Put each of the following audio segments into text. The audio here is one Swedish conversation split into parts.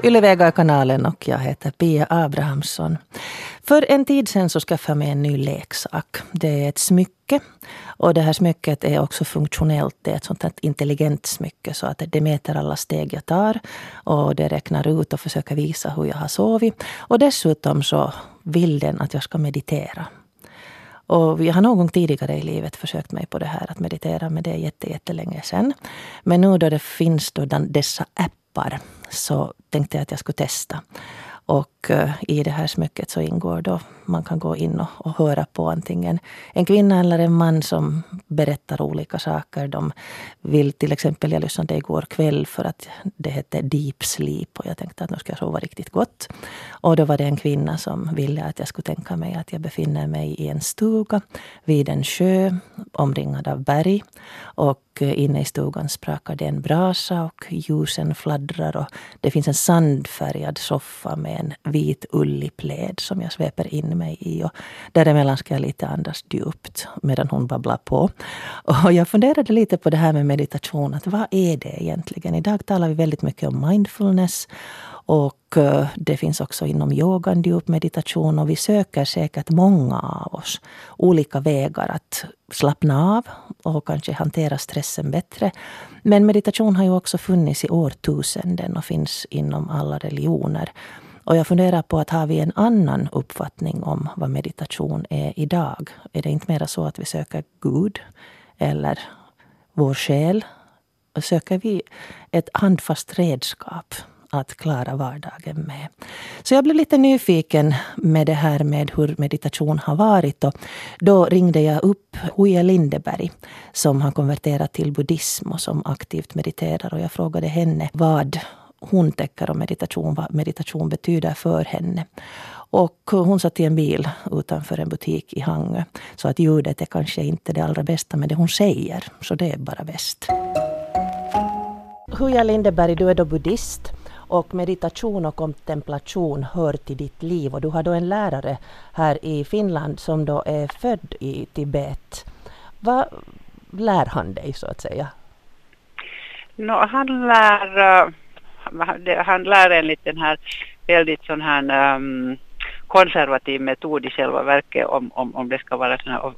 Yle-Vega-kanalen och jag heter Pia Abrahamsson. För en tid sedan så skaffade jag mig en ny leksak. Det är ett smycke. Och det här smycket är också funktionellt. Det är ett sånt här intelligent smycke så att det mäter alla steg jag tar. Och det räknar ut och försöker visa hur jag har sovit. Och dessutom så vill den att jag ska meditera. Och jag har någon gång tidigare i livet försökt mig på det här att meditera, men det är jättelänge sedan. Men nu då det finns då dessa appar så tänkte jag att jag skulle testa. Och Eh, i det här smycket så ingår då, man kan gå in och, och, höra på antingen en kvinna eller en man som berättar olika saker. De vill till exempel, jag lyssnade igår kväll för att det hette Deep Sleep och jag tänkte att nu ska jag sova riktigt gott. Och då var det en kvinna som ville att jag skulle tänka mig att jag befinner mig i en stuga vid en sjö omringad av berg. Och eh, inne i stugan sprakar det en brasa och ljusen fladdrar och det finns en sandfärgad soffa med en vit ullig pläd som jag sveper in mig i. Och däremellan ska jag lite andas djupt medan hon babblar på. Och jag funderade lite på det här med meditation. Att vad är det egentligen? Idag talar vi väldigt mycket om mindfulness. Och eh, det finns också inom yogan djup meditation och vi söker säkert många av oss olika vägar att slappna av och kanske hantera stressen bättre. Men meditation har ju också funnits i årtusenden och finns inom alla religioner. Och jag funderar på att har vi en annan uppfattning om vad meditation är idag? Är det inte mera så att vi söker Gud eller vår själ? Söker vi ett handfast redskap att klara vardagen med. Så jag blev lite nyfiken med det här med hur meditation har varit. Och då ringde jag upp Huja Lindeberg som har konverterat till buddhism och som aktivt mediterar. Och jag frågade henne vad hon täcker om meditation, vad meditation betyder för henne. Och hon satt i en bil utanför en butik i Hangö. Så att ljudet är kanske inte det allra bästa, men det hon säger, så det är bara bäst. Huja Lindeberg, du är då buddhist och meditation och kontemplation hör till ditt liv. Och du har då en lärare här i Finland som då är född i Tibet. Vad lär han dig så att säga? No, han lär uh han lär enligt den här väldigt sån här um, konservativ metod i själva verket om, om, om det ska vara sån här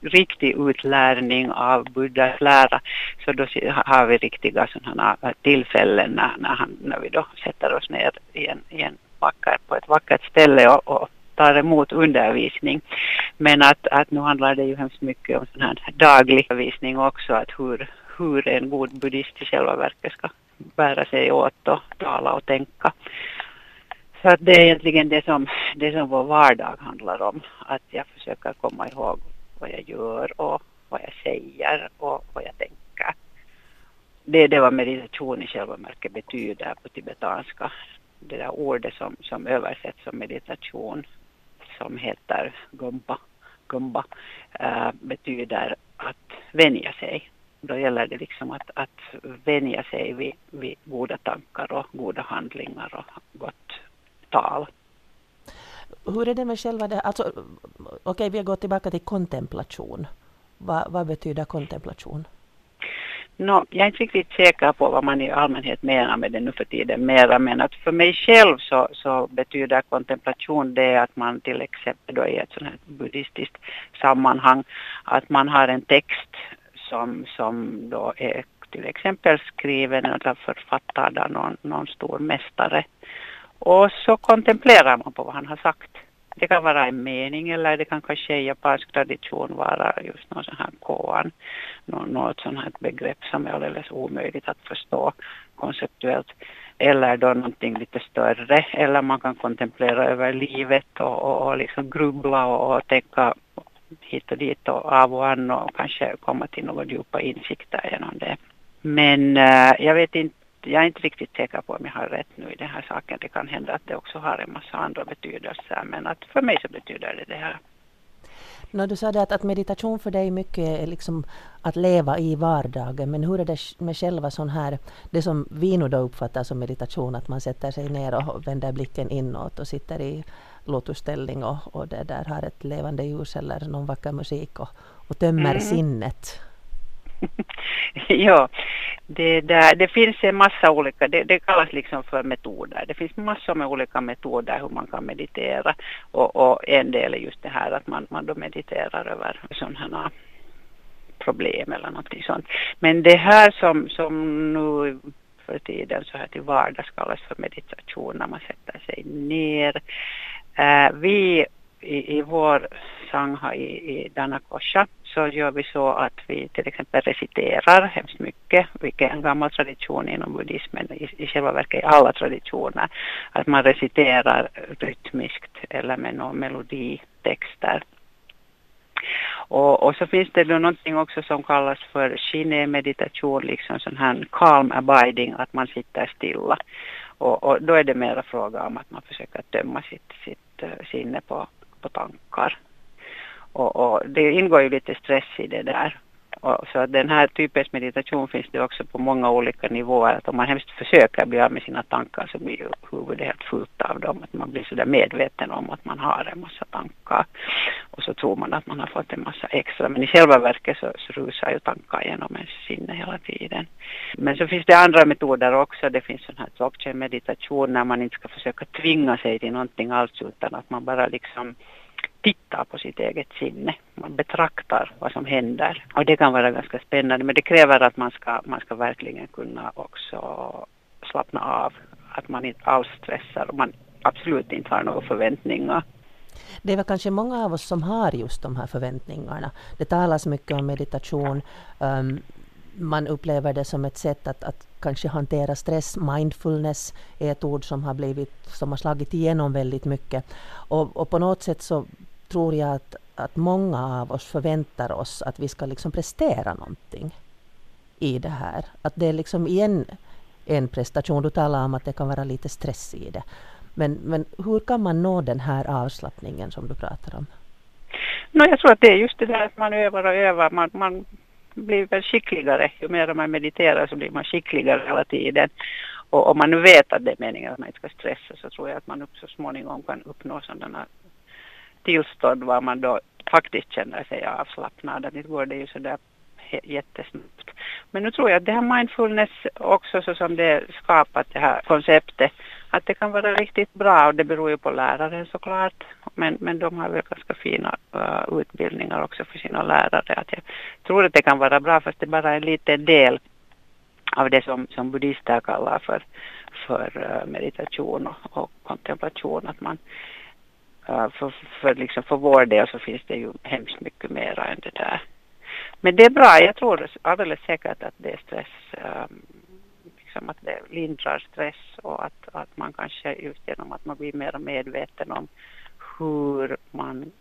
riktig utlärning av Buddhas lära så då har vi riktiga sådana tillfällen när, när, han, när vi då sätter oss ner i en, i en vacker, på ett vackert ställe och, och tar emot undervisning. Men att, att nu handlar det ju hemskt mycket om sån här daglig undervisning också att hur, hur en god buddhist i själva verket ska bära sig åt och tala och tänka. Så att det är egentligen det som, det som vår vardag handlar om. Att jag försöker komma ihåg vad jag gör och vad jag säger och vad jag tänker. Det är det vad meditation i själva verket betyder på tibetanska. Det där ordet som, som översätts som meditation som heter gumba, gumba äh, betyder att vänja sig då gäller det liksom att, att vänja sig vid, vid goda tankar och goda handlingar och gott tal. Hur är det med själva det, alltså okej okay, vi har gått tillbaka till kontemplation. Va, vad betyder kontemplation? No, jag är inte riktigt säker på vad man i allmänhet menar med det nu för tiden mera men att för mig själv så, så betyder kontemplation det att man till exempel då i ett sådant här buddhistiskt sammanhang att man har en text som, som då är till exempel skriven eller författad av någon, någon stor mästare. Och så kontemplerar man på vad han har sagt. Det kan vara en mening eller det kan kanske i japansk tradition vara just någon sån här koan. något sånt här begrepp som är alldeles omöjligt att förstå konceptuellt. Eller då någonting lite större. Eller man kan kontemplera över livet och, och, och liksom grubbla och, och tänka hit och dit och av och an och kanske komma till några djupa insikter genom det. Men eh, jag vet inte, jag är inte riktigt säker på om jag har rätt nu i den här saken. Det kan hända att det också har en massa andra betydelser men att för mig så betyder det det här. No, du sa det att, att meditation för dig mycket är liksom att leva i vardagen. Men hur är det med själva sån här, det som vi nu då uppfattar som meditation, att man sätter sig ner och vänder blicken inåt och sitter i lotusställning och, och det där har ett levande ljus eller någon vacker musik och, och tömmer mm. sinnet. ja, det, där, det finns en massa olika, det, det, kallas liksom för metoder. Det finns massor med olika metoder hur man kan meditera och, och en del är just det här att man, man då mediterar över sådana problem eller någonting sånt. Men det här som, som nu för tiden så här till vardags kallas för meditation när man sätter sig ner. Eh, vi i, i vår sangha i, i Danakosha så gör vi så att vi till exempel reciterar hemskt mycket, vilket är en gammal tradition inom buddhismen, i, i själva verket i alla traditioner, att man reciterar rytmiskt eller med någon meloditexter. Och, och så finns det då någonting också som kallas för shine-meditation, liksom sån här calm abiding, att man sitter stilla. Och, och då är det mera fråga om att man försöker tömma sitt, sitt Eh, sinne på, på tankar. Och, och, det ingår ju lite stress i det där. Så den här typens meditation finns det också på många olika nivåer. Att om man hemskt försöker bli av med sina tankar så blir ju huvudet helt fullt av dem. Att man blir sådär medveten om att man har en massa tankar. Och så tror man att man har fått en massa extra. Men i själva verket så, så rusar ju tankar genom ens sinne hela tiden. Men så finns det andra metoder också. Det finns sån här blockchain-meditation när man inte ska försöka tvinga sig till någonting alls utan att man bara liksom tittar på sitt eget sinne. Man betraktar vad som händer. Och det kan vara ganska spännande men det kräver att man ska, man ska verkligen kunna också slappna av. Att man inte alls stressar och man absolut inte har några förväntningar. Det är väl kanske många av oss som har just de här förväntningarna. Det talas mycket om meditation. Um, man upplever det som ett sätt att, att kanske hantera stress. Mindfulness är ett ord som har, blivit, som har slagit igenom väldigt mycket. Och, och på något sätt så tror jag att, att många av oss förväntar oss att vi ska liksom prestera någonting i det här. Att det är liksom igen en prestation. Du talar om att det kan vara lite stress i det. Men, men hur kan man nå den här avslappningen som du pratar om? No, jag tror att det är just det där att man övar och övar. Man, man blir väl skickligare. Ju mer man mediterar så blir man skickligare hela tiden. Och om man nu vet att det är meningen att man inte ska stressa så tror jag att man så småningom kan uppnå sådana tillstånd var man då faktiskt känner sig avslappnad. Att inte går det ju sådär jättesnabbt. Men nu tror jag att det här mindfulness också så som det skapat det här konceptet att det kan vara riktigt bra och det beror ju på läraren såklart. Men, men de har väl ganska fina uh, utbildningar också för sina lärare. Att jag tror att det kan vara bra fast det är bara en liten del av det som, som buddhister kallar för, för uh, meditation och, och kontemplation. Att man, uh, för, för, liksom för vår del så finns det ju hemskt mycket mera än det där. Men det är bra, jag tror alldeles säkert att det är stress um, liksom att det lindrar stress och att, att man kanske just genom att man blir mer medveten om hur man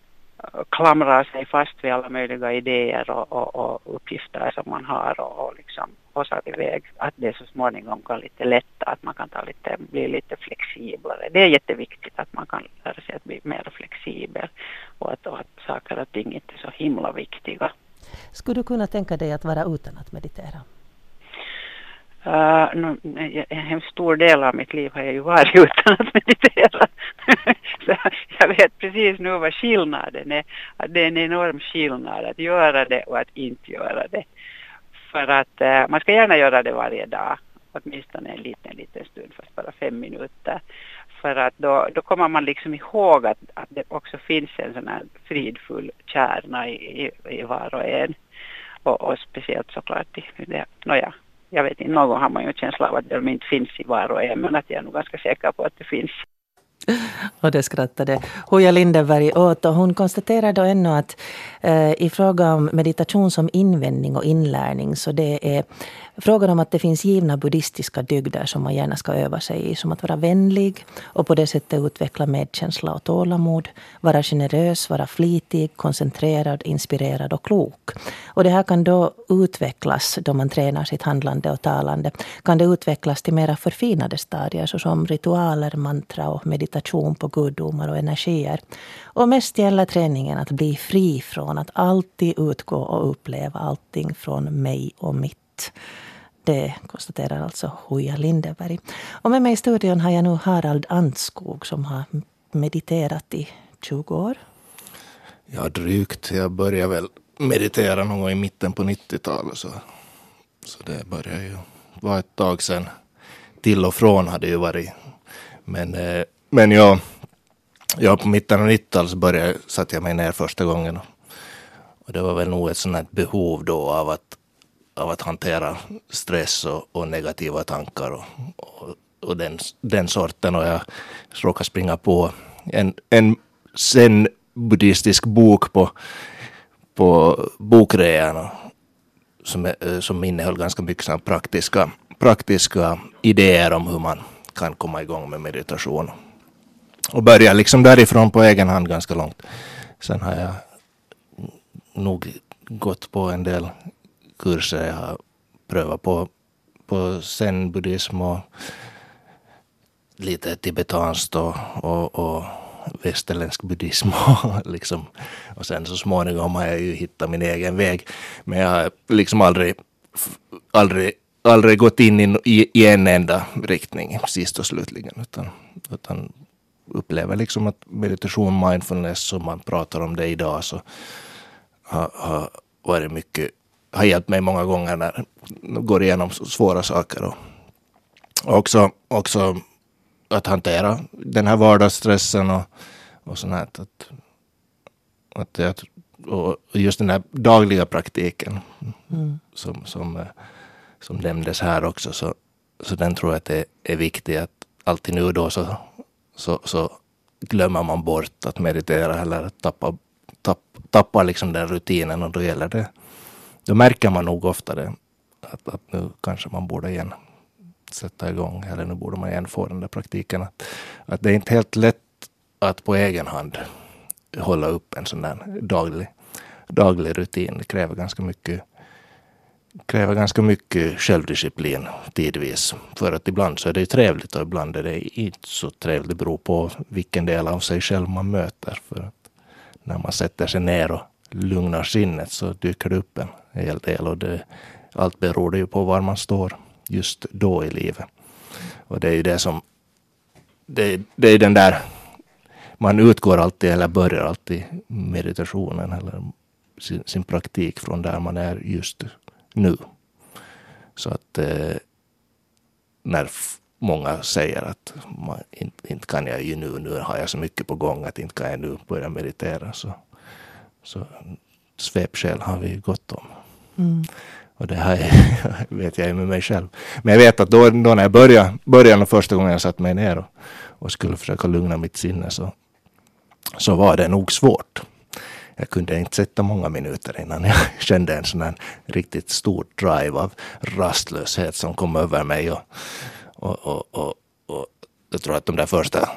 eh, klamrar sig fast vid alla möjliga idéer och, och, och uppgifter som man har och, och liksom hossar iväg. Att det så småningom kan lite lätta, att man kan ta lite, bli lite flexiblare. Det är jätteviktigt att man kan lära sig att bli mer flexibel och att, och att saker och ting inte är så himla viktiga. Skulle du kunna tänka dig att vara utan att meditera? Uh, no, en stor del av mitt liv har jag ju varit utan att meditera. så jag vet precis nu vad skillnaden är. Att det är en enorm skillnad att göra det och att inte göra det. För att uh, man ska gärna göra det varje dag. Åtminstone en liten, liten stund, fast bara fem minuter. För att då, då kommer man liksom ihåg att, att det också finns en sån här fridfull kärna i, i, i var och en. Och, och speciellt såklart i det, nåja, jag vet inte, någon har man ju en känsla av att de inte finns i var och en, men att jag är nog ganska säker på att det finns. Och det skrattade Hoja Lindenberg åt. Och hon konstaterar då ännu att eh, i fråga om meditation som invändning och inlärning så det är frågan om att det finns givna buddhistiska dygder som man gärna ska öva sig i. Som att vara vänlig och på det sättet utveckla medkänsla och tålamod. Vara generös, vara flitig, koncentrerad, inspirerad och klok. Och det här kan då utvecklas då man tränar sitt handlande och talande. Kan det utvecklas till mera förfinade stadier såsom ritualer, mantra och meditation på gudomar och energier. Och mest gäller träningen att bli fri från att alltid utgå och uppleva allting från mig och mitt. Det konstaterar alltså Huja Lindeberg. Och med mig i studion har jag nu Harald Antskog som har mediterat i 20 år. Ja, drygt. Jag började väl meditera någon gång i mitten på 90-talet. Så, så det började ju vara ett tag sedan. Till och från hade ju varit. Men, eh, men jag, jag på mitten av 90-talet så började, satte jag mig ner första gången. Och det var väl nog ett sånt behov då av att, av att hantera stress och, och negativa tankar och, och, och, den, den sorten. Och jag råkade springa på en, en sen buddhistisk bok på, på bokrean som, eh, som innehöll ganska mycket praktiska, praktiska idéer om hur man kan komma igång med meditation. Och börja liksom därifrån på egen hand ganska långt. Sen har jag nog gått på en del kurser. Jag har prövat på, på zen-buddhism och lite tibetanskt och, och, och västerländsk buddhism. Och, liksom. och sen så småningom har jag ju hittat min egen väg. Men jag har liksom aldrig, aldrig, aldrig gått in i, i en enda riktning sist och slutligen. Utan, utan upplever liksom att meditation, mindfulness som man pratar om det idag så har, har varit mycket, har hjälpt mig många gånger när jag går igenom svåra saker. Och också, också att hantera den här vardagsstressen och, och sånt här. Att, att jag, och just den här dagliga praktiken mm. som, som, som nämndes här också, så, så den tror jag att det är viktig. Att alltid nu och då så, så, så glömmer man bort att meditera eller tappa, tapp, tappar liksom den rutinen och då gäller det. Då märker man nog ofta det. Att, att nu kanske man borde igen sätta igång, eller nu borde man igen få den där praktiken. Att, att det är inte helt lätt att på egen hand hålla upp en sån där daglig, daglig rutin. Det kräver ganska mycket kräver ganska mycket självdisciplin tidvis. För att ibland så är det ju trevligt och ibland är det inte så trevligt. Det beror på vilken del av sig själv man möter. För att när man sätter sig ner och lugnar sinnet så dyker det upp en hel del och det, allt beror det ju på var man står just då i livet. Och det är ju det som, det, det är den där, man utgår alltid eller börjar alltid meditationen eller sin, sin praktik från där man är just nu. Så att eh, när många säger att man, inte, inte, kan jag ju nu, nu har jag så mycket på gång att inte kan jag nu börja meditera. Så, så svepskäl har vi gott om. Mm. Och det här vet jag ju med mig själv. Men jag vet att då, då när jag började, började första gången jag satte mig ner och, och skulle försöka lugna mitt sinne så, så var det nog svårt. Jag kunde inte sätta många minuter innan jag kände en sån här riktigt stor drive av rastlöshet som kom över mig. Och, och, och, och, och jag tror att de där första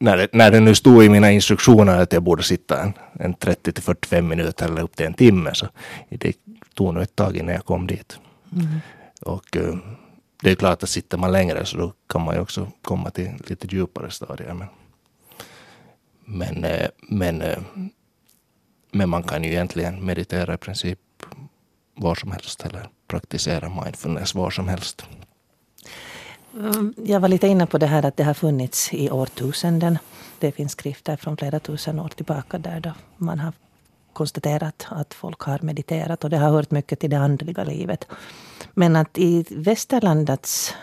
när det, när det nu stod i mina instruktioner att jag borde sitta en, en 30 till 45 minuter eller upp till en timme så det tog nog ett tag innan jag kom dit. Mm. Och uh, det är klart att sitter man längre så då kan man ju också komma till lite djupare stadier. Men, men, uh, men, uh, men man kan ju egentligen meditera i princip var som helst eller praktisera mindfulness var som helst. Mm, jag var lite inne på det här att det har funnits i årtusenden. Det finns skrifter från flera tusen år tillbaka där då man har konstaterat att folk har mediterat och det har hört mycket till det andliga livet. Men att i västerlandets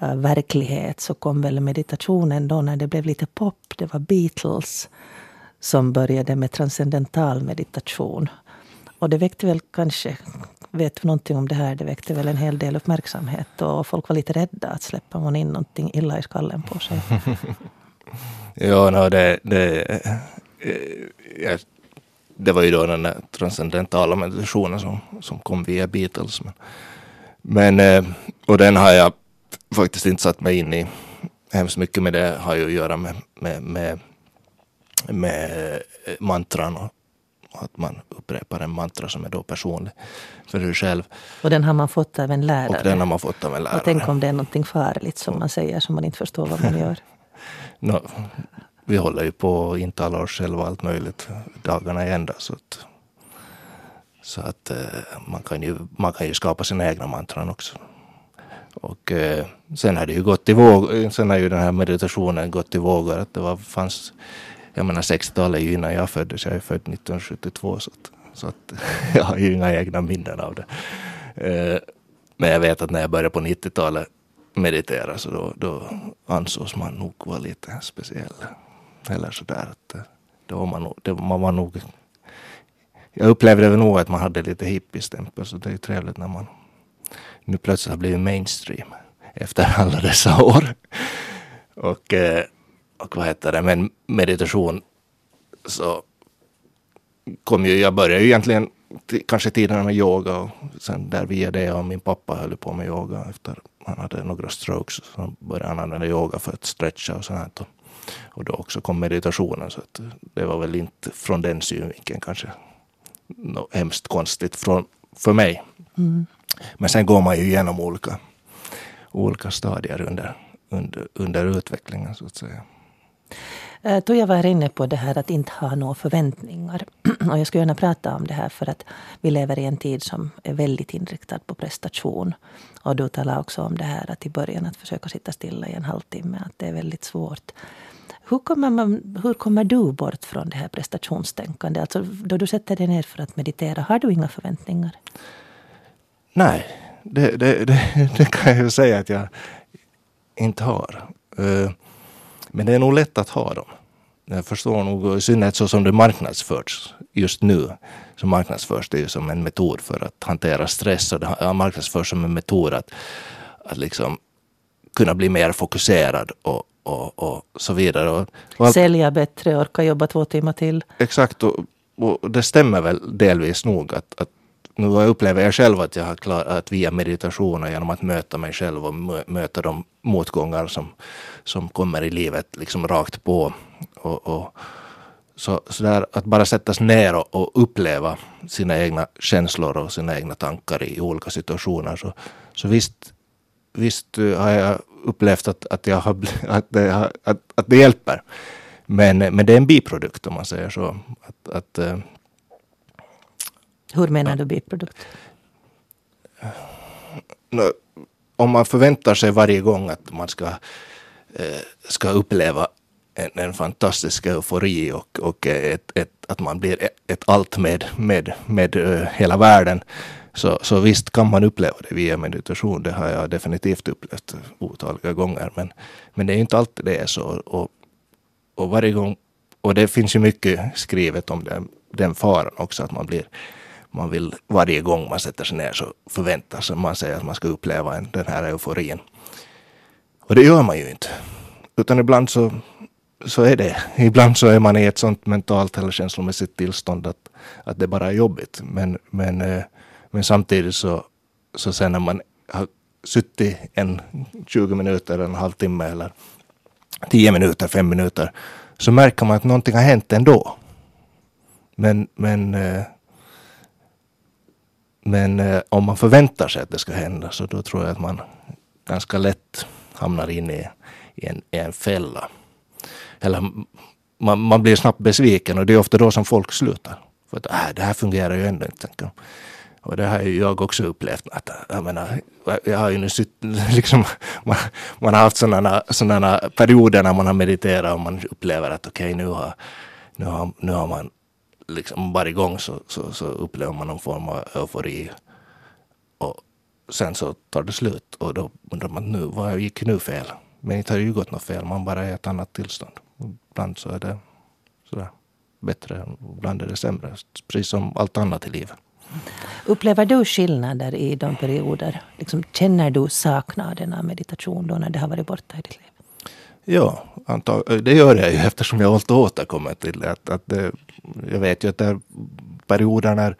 äh, verklighet så kom väl meditationen då när det blev lite pop. Det var Beatles som började med transcendental meditation. Och det väckte väl kanske, vet du någonting om det här, det väckte väl en hel del uppmärksamhet och folk var lite rädda att släppa man in någonting illa i skallen på sig. ja, no, det, det, eh, ja, det var ju då den där transcendentala meditationen som, som kom via Beatles. Men, men, eh, och den har jag faktiskt inte satt mig in i hemskt mycket med det har ju att göra med, med, med, med eh, mantran och att man upprepar en mantra som är då personlig för sig själv. Och den har man fått av en lärare? Och den har man fått av en lärare. Och tänk om det är någonting farligt som man säger som man inte förstår vad man gör? no, vi håller ju på att intala oss själva allt möjligt dagarna i ända. Så att, så att eh, man, kan ju, man kan ju skapa sina egna mantran också. Och eh, sen har det ju gått i våg, sen har ju den här meditationen gått i vågor. Att det var, fanns, jag menar 60-talet är ju innan jag föddes, jag är född 1972. Så att Så att jag har ju inga egna minnen av det. Eh, men jag vet att när jag började på 90-talet meditera så då, då ansågs man nog vara lite speciell. Eller sådär. Att eh, då var man, det, man var nog... Jag upplevde nog att man hade lite hippiestämpel så det är ju trevligt när man nu plötsligt har blivit mainstream efter alla dessa år. Och, eh, och vad heter det, men meditation så kom ju, jag började ju egentligen kanske tidigare med yoga och sen där via det och min pappa höll på med yoga efter han hade några strokes. Så började han använda yoga för att stretcha och sånt. Och, och då också kom meditationen. Så att det var väl inte från den synvinkeln kanske något hemskt konstigt från, för mig. Mm. Men sen går man ju igenom olika, olika stadier under, under, under utvecklingen så att säga. Eh, då Tuija var inne på det här att inte ha några förväntningar. Och jag skulle gärna prata om det här för att vi lever i en tid som är väldigt inriktad på prestation. Och du talade också om det här att i början att försöka sitta stilla i en halvtimme, att det är väldigt svårt. Hur kommer, man, hur kommer du bort från det här prestationstänkandet? Alltså då du sätter dig ner för att meditera, har du inga förväntningar? Nej, det, det, det, det kan jag ju säga att jag inte har. Eh, men det är nog lätt att ha dem. Jag förstår nog, i synnerhet så som det marknadsförs just nu, så marknadsförs det ju som en metod för att hantera stress och det marknadsförs som en metod att, att liksom kunna bli mer fokuserad och, och, och så vidare. Och, och allt, Sälja bättre, orka jobba två timmar till. Exakt, och, och det stämmer väl delvis nog att, att nu upplever jag själv att jag har klarat att via meditation och genom att möta mig själv och möta de motgångar som, som kommer i livet liksom rakt på. Och, och så, så där, att bara sättas ner och, och, uppleva sina egna känslor och sina egna tankar i olika situationer. Så, så visst, visst eh, har jag upplevt att, att, jag har, att, det, att, att det hjälper. Men, men det är en biprodukt om man säger så. Att, att, eh, hur menar du biprodukt? Om man förväntar sig varje gång att man ska, eh, ska uppleva en, en fantastisk eufori och, och ett, ett, att man blir ett, allt med, med, med uh, hela världen. Så, så visst kan man uppleva det via meditation. Det har jag definitivt upplevt otaliga gånger. Men, men det är inte alltid det är så. Och, och varje gång, och det finns ju mycket skrivet om den, den faran också, att man blir man vill varje gång man sätter sig ner så förväntar sig man sig att man ska uppleva en, den här euforin. Och det gör man ju inte. Utan ibland så, så är det. Ibland så är man i ett sånt mentalt eller känslomässigt tillstånd att, att det bara är jobbigt. Men, men, eh, men samtidigt så, så sen när man har suttit en 20 minuter, en halvtimme eller 10 minuter, 5 minuter så märker man att någonting har hänt ändå. Men, men eh, men eh, om man förväntar sig att det ska hända så då tror jag att man ganska lätt hamnar in i, i, en, i en fälla. Eller man, man, blir snabbt besviken och det är ofta då som folk slutar. För att äh, det här fungerar ju ändå inte. Tänker. Och det har ju jag också upplevt. Att, jag, menar, jag har ju nu liksom, man, man har haft sådana, sådana perioder när man har mediterat och man upplever att okej okay, nu, har, nu, har, nu har man liksom varje gång så, så, så, upplever man någon form av eufori. Och sen så tar det slut och då undrar man nu, vad gick nu fel? Men inte har det ju gått något fel, man bara är i ett annat tillstånd. Ibland så är det sådär bättre, ibland är det sämre. Precis som allt annat i livet. Upplever du skillnader i de perioder? Liksom, känner du saknaden av meditation då när det har varit borta i ditt liv? Ja, antag, det gör jag ju eftersom jag alltid återkommer till det. Att, att det, jag vet ju att det är perioder när,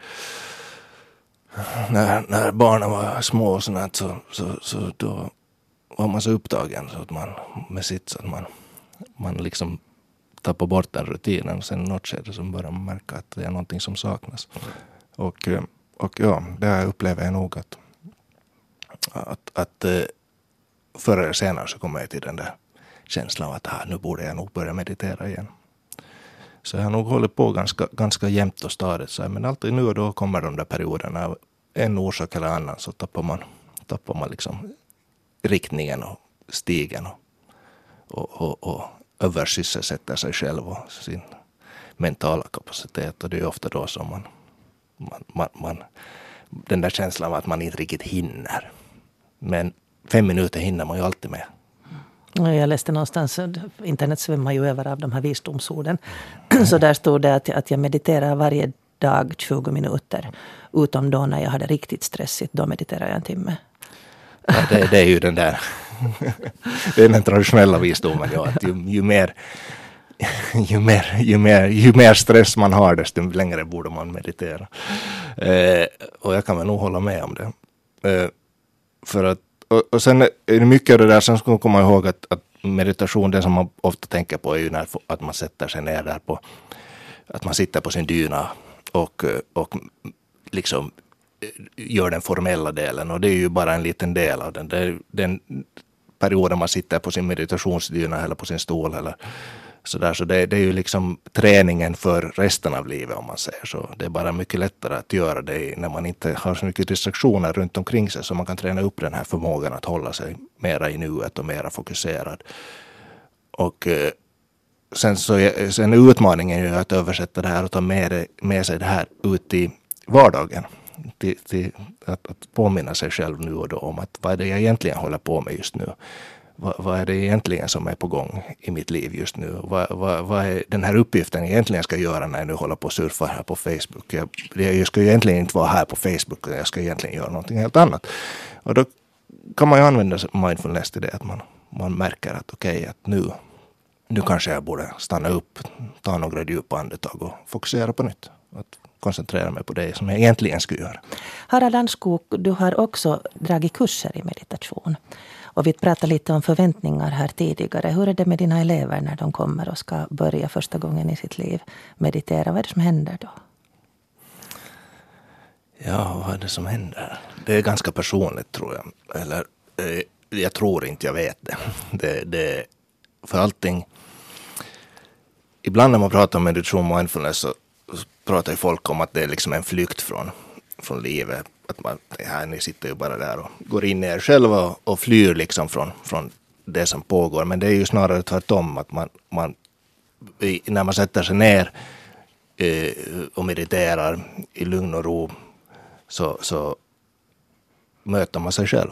när, när barnen var små och sånt, så, så, så då var man så upptagen så att man, med sitt så att man, man liksom tappar bort den rutinen. Och sen i något skede så börjar man märka att det är någonting som saknas. Och, eh, och ja, det upplever jag nog att, att, att eh, förr eller senare så kommer jag till den där känslan av att ah, nu borde jag nog börja meditera igen. Så jag har nog hållit på ganska, ganska jämnt och stadigt. Så, men alltid nu och då kommer de där perioderna. Av en orsak eller annan så tappar man, tappar man liksom riktningen och stigen och, och, och, och översysselsätter sig själv och sin mentala kapacitet. Och det är ofta då som man man, man, man, den där känslan av att man inte riktigt hinner. Men fem minuter hinner man ju alltid med. Jag läste någonstans, internet svämmar ju över av de här visdomsorden. Så där stod det att, att jag mediterar varje dag 20 minuter. Utom då när jag hade riktigt stressigt, då mediterar jag en timme. Ja, det, det är ju den där, det är den traditionella visdomen, ja, att ju, ju mer ju mer, ju, mer, ju mer stress man har desto längre borde man meditera. Eh, och jag kan väl nog hålla med om det. Eh, för att, och, och sen är det mycket av det där, sen ska man komma ihåg att, att meditation, det som man ofta tänker på är ju när att man sätter sig ner där på, att man sitter på sin dyna och, och liksom eh, gör den formella delen och det är ju bara en liten del av den. Det, den perioden man sitter på sin meditationsdyna eller på sin stol eller så där. Så det, det, är ju liksom träningen för resten av livet om man säger så. Det är bara mycket lättare att göra det när man inte har så mycket distraktioner runt omkring sig så man kan träna upp den här förmågan att hålla sig mera i nuet och mera fokuserad. Och eh, sen så sen är utmaningen ju att översätta det här och ta med, med sig det här ut i vardagen. Till, till att, att påminna sig själv nu och då om att vad är det jag egentligen håller på med just nu? Vad, vad, är det egentligen som är på gång i mitt liv just nu? Vad, vad, vad är den här uppgiften jag egentligen ska göra när jag nu håller på och surfar här på Facebook? Jag, jag ska ju egentligen inte vara här på Facebook, jag ska egentligen göra någonting helt annat. Och då kan man ju använda mindfulness till det, att man, man märker att okej, okay, att nu, nu kanske jag borde stanna upp, ta några djupa andetag och fokusera på nytt. Att koncentrera mig på det som jag egentligen skulle göra. Harald Anskog, du har också dragit kurser i meditation. Och vi pratade lite om förväntningar här tidigare. Hur är det med dina elever när de kommer och ska börja första gången i sitt liv meditera? Vad är det som händer då? Ja, vad är det som händer? Det är ganska personligt tror jag. Eller eh, jag tror inte jag vet det. det, det för allting. Ibland när man pratar om meditation och mindfulness så pratar ju folk om att det är liksom en flykt från, från livet att man, här, ni sitter ju bara där och går in i er själva och, och flyr liksom från, från det som pågår. Men det är ju snarare tvärtom, att man, man när man sätter sig ner eh, och mediterar i lugn och ro så, så möter man sig själv.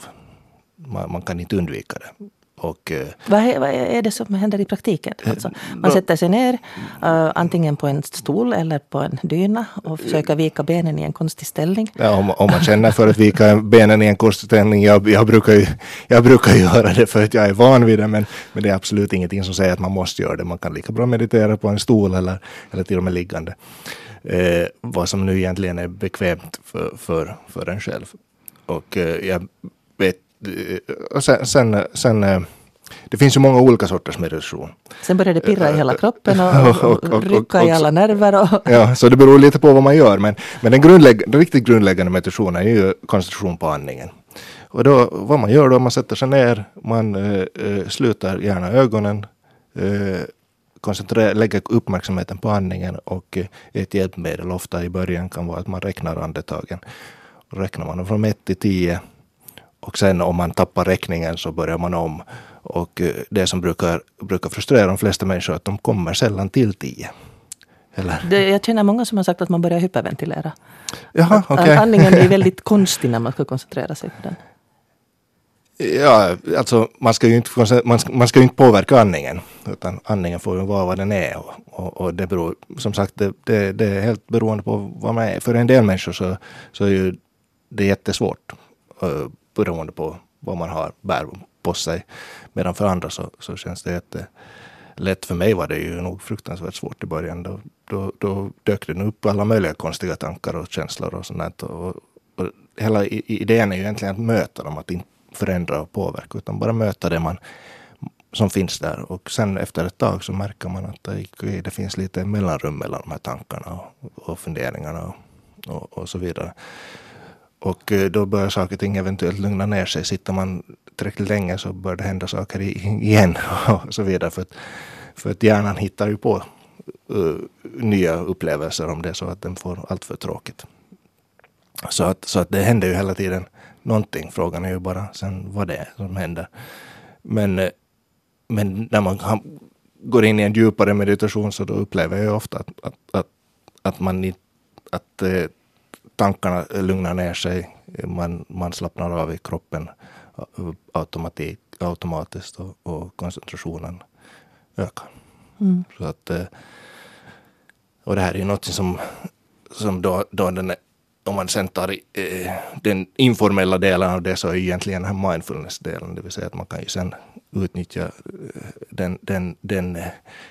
Man, man kan inte undvika det. Och, eh, vad, är, vad är det som händer i praktiken? Eh, alltså, man sätter sig ner uh, antingen på en stol eller på en dyna och försöker vika benen i en konstig ställning. Ja, om, om man känner för att vika benen i en konstig ställning. Jag, jag, brukar ju, jag brukar göra det för att jag är van vid det. Men, men det är absolut ingenting som säger att man måste göra det. Man kan lika bra meditera på en stol eller, eller till och med liggande. Eh, vad som nu egentligen är bekvämt för, för, för en själv. Och eh, jag och sen, sen, sen, eh, det finns ju många olika sorters meditation. Sen börjar det pirra i hela kroppen och, och, och, och rycka i alla nerver. Och ja, så det beror lite på vad man gör. Men, men den, grundlägg, den riktigt grundläggande meditationen är ju koncentration på andningen. Och då, vad man gör då, man sätter sig ner, man äh, sluter gärna ögonen, äh, koncentrera, lägger uppmärksamheten på andningen och äh, ett hjälpmedel ofta i början kan vara att man räknar andetagen. Räknar man från 1 till 10 och sen om man tappar räkningen så börjar man om. Och eh, det som brukar, brukar frustrera de flesta människor är att de kommer sällan till tio. Eller? Det, jag känner många som har sagt att man börjar hyperventilera. Jaha, okay. Andningen blir väldigt konstig när man ska koncentrera sig på den. Ja, alltså man ska ju inte, man ska, man ska inte påverka andningen. Utan andningen får ju vara vad den är. Och, och, och det beror, som sagt, det, det, det, är helt beroende på vad man är. För en del människor så, så är ju det jättesvårt. Beroende på vad man har, bär på sig. Medan för andra så, så känns det jätte lätt. För mig var det ju nog fruktansvärt svårt i början. Då, då, då dök det upp alla möjliga konstiga tankar och känslor och sånt. Och, och hela idén är ju egentligen att möta dem, att inte förändra och påverka, utan bara möta det man som finns där. Och sen efter ett tag så märker man att det, det finns lite mellanrum mellan de här tankarna och, och funderingarna och, och, och så vidare. Och eh, då börjar saker och ting eventuellt lugna ner sig. Sitter man tillräckligt länge så börjar det hända saker igen och så vidare. För att, för att hjärnan hittar ju på uh, nya upplevelser om det är så att den får allt för tråkigt. Så att, så att det händer ju hela tiden någonting. Frågan är ju bara sen vad det är som händer. Men, eh, men när man går in i en djupare meditation så då upplever jag ofta att, att, att, att man att, tankarna lugnar ner sig. Man, man slappnar av i kroppen automatik, automatiskt och, och koncentrationen ökar. Mm. Så att, eh, och det här är ju något som, som då, då den, om man sen tar eh, den informella delen av det så är egentligen den här mindfulness-delen, det vill säga att man kan ju sen utnyttja eh, den, den, den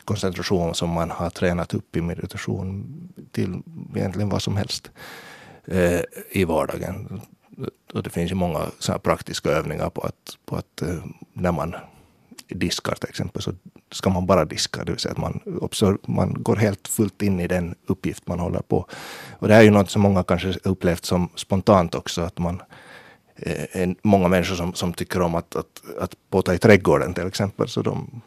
koncentration som man har tränat upp i meditation till egentligen vad som helst eh, i vardagen. Och det finns ju många så praktiska övningar på att, på att eh, när man diskar till exempel så ska man bara diska, det vill säga att man, man går helt fullt in i den uppgift man håller på. Och det här är ju något som många kanske upplevt som spontant också, att man eh, en, många människor som, som tycker om att, att, att påta i trädgården till exempel, så de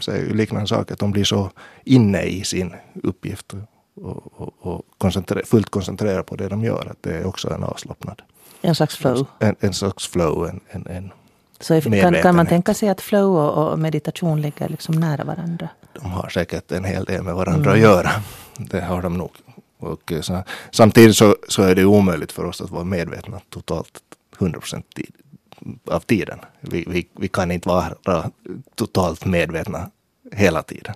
säger ju liknande saker, att de blir så inne i sin uppgift och, och, och koncentre, fullt koncentrerade på det de gör, att det är också en avslappnad. En slags flow? En, en slags flow, en, en, en så kan, kan, man tänka sig att flow och, och, meditation ligger liksom nära varandra? De har säkert en hel del med varandra mm. att göra. Det har de nog. Och eh, så, samtidigt så, så är det omöjligt för oss att vara medvetna totalt 100 procent av tiden. Vi, vi, vi kan inte vara totalt medvetna hela tiden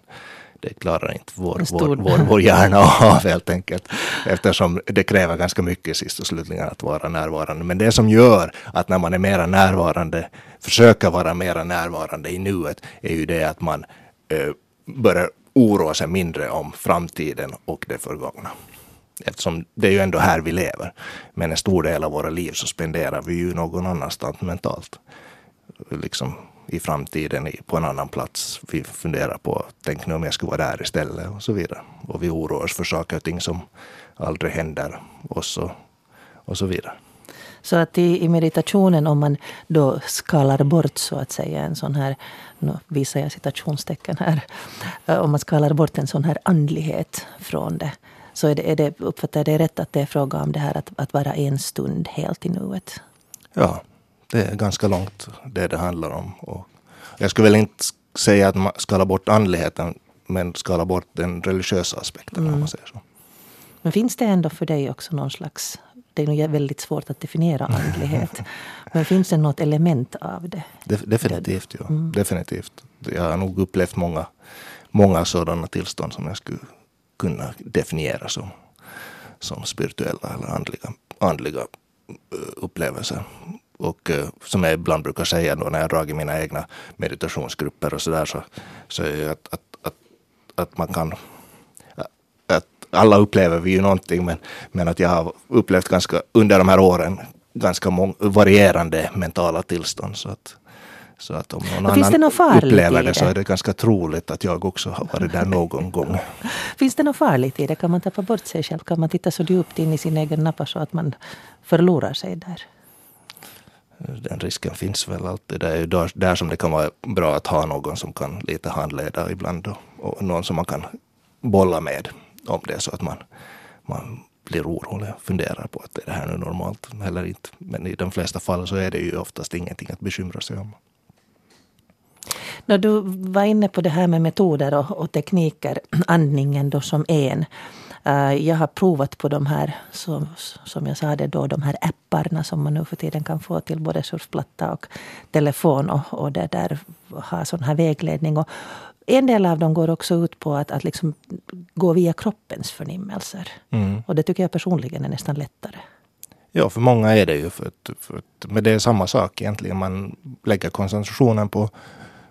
det klarar inte vår, vår, vår, vår hjärna av helt enkelt. Eftersom det kräver ganska mycket sist och slutligen att vara närvarande. Men det som gör att när man är mera närvarande, försöker vara mera närvarande i nuet, är ju det att man eh, börjar oroa sig mindre om framtiden och det förgångna. Eftersom det är ju ändå här vi lever. Men en stor del av våra liv så spenderar vi ju någon annanstans mentalt. Liksom i framtiden på en annan plats. Vi funderar på, tänk nu om jag skulle vara där istället och så vidare. Och vi oroar oss för saker och ting som aldrig händer och, och så vidare. Så att i, i, meditationen, om man då skalar bort så att säga en sån här, nu visar jag citationstecken här, eh, om man skalar bort en sån här andlighet från det, så är det, är det, uppfattar jag det rätt att det är fråga om det här att, att vara en stund helt i nuet? Ja, det är ganska långt det det handlar om. Och jag skulle väl inte säga att man skalar bort andligheten, men skala bort den religiösa aspekten mm. om man säger så. Men finns det ändå för dig också någon slags, det är nog väldigt svårt att definiera andlighet, men finns det något element av det? De, definitivt, ja. Mm. Definitivt. Jag har nog upplevt många, många sådana tillstånd som jag skulle kunna definiera som, som spirituella eller andliga, andliga eh, upplevelser och uh, som jag ibland brukar säga då när jag dragit mina egna meditationsgrupper och sådär så, så är att, att, att, att man kan att alla upplever vi ju någonting men, men att jag har upplevt ganska under de här åren ganska mång, varierande mentala tillstånd. Så att, så att om någon Finns annan det upplever det så är det ganska troligt att jag också har varit där någon gång. Finns det något farligt i det? Kan man tappa bort sig själv? Kan man titta så djupt in i sin egen nappa så att man förlorar sig där? Den risken finns väl alltid. Det är ju där, där som det kan vara bra att ha någon som kan lite handleda ibland och, och någon som man kan bolla med om det är så att man, man blir orolig och funderar på att är det här nu normalt eller inte. Men i de flesta fall så är det ju oftast ingenting att bekymra sig om. Du var inne på det här med metoder och, och tekniker, andningen då som en. Eh, jag har provat på de här, som, som jag sa det då, de här apparna som man nu för tiden kan få till både surfplatta och telefon och, och det där ha sån här vägledning. Och en del av dem går också ut på att, att liksom gå via kroppens förnimmelser. Mm. Och det tycker jag personligen är nästan lättare. Ja, för många är det ju. För att, för att, men det är samma sak egentligen. Man lägger koncentrationen på,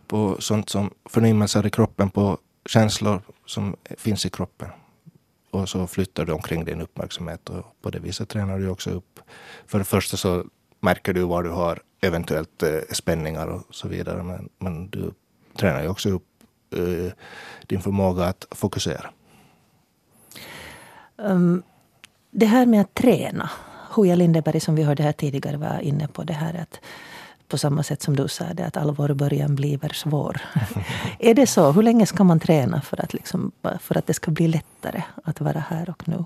på sånt som förnimmelser i kroppen, på känslor som finns i kroppen och så flyttar du omkring din uppmärksamhet och på det viset tränar du också upp. För det första så märker du var du har eventuellt eh, spänningar och så vidare. Men, men du tränar ju också upp eh, din förmåga att fokusera. Um, det här med att träna. Hoja Lindeberg som vi hörde här tidigare var inne på det här att på samma sätt som du sa det, att allvar början bliver svår. är det så? Hur länge ska man träna för att, liksom, för att det ska bli lättare att vara här och nu?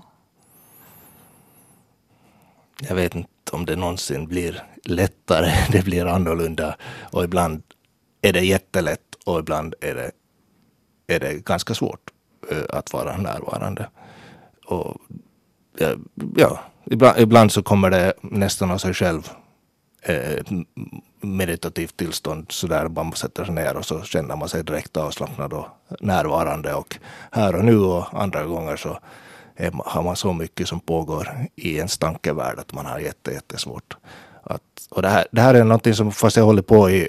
Jag vet inte om det någonsin blir lättare. Det blir annorlunda. Och ibland är det jättelätt och ibland är det, är det ganska svårt eh, att vara närvarande. Och, eh, ja, ibland, ibland så kommer det nästan av sig själv eh, meditativt tillstånd så där man sätter sig ner och så känner man sig direkt avslappnad och närvarande och här och nu och andra gånger så är, har man så mycket som pågår i ens tankevärld att man har jätte, jättesvårt. Att, och det här, det här är någonting som fast jag håller på i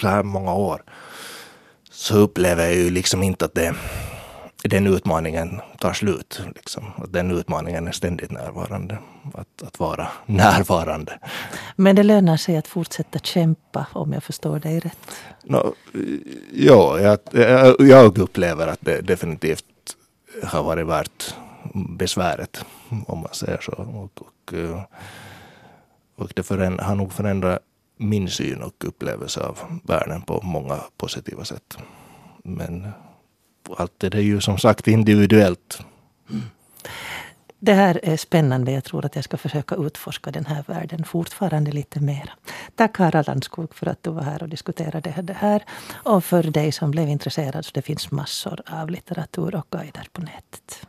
så här många år så upplever jag ju liksom inte att det, den utmaningen tar slut. Liksom. Att den utmaningen är ständigt närvarande. Att, att vara närvarande. Men det lönar sig att fortsätta kämpa om jag förstår dig rätt? No, ja, jag, jag upplever att det definitivt har varit värt besväret. Om man säger så. Och, och, och det föränd, har nog förändrat min syn och upplevelse av världen på många positiva sätt. Men allt det är ju som sagt individuellt. Det här är spännande. Jag tror att jag ska försöka utforska den här världen fortfarande lite mer. Tack Harald Landskog för att du var här och diskuterade det här. Och för dig som blev intresserad så det finns massor av litteratur och guider på nätet.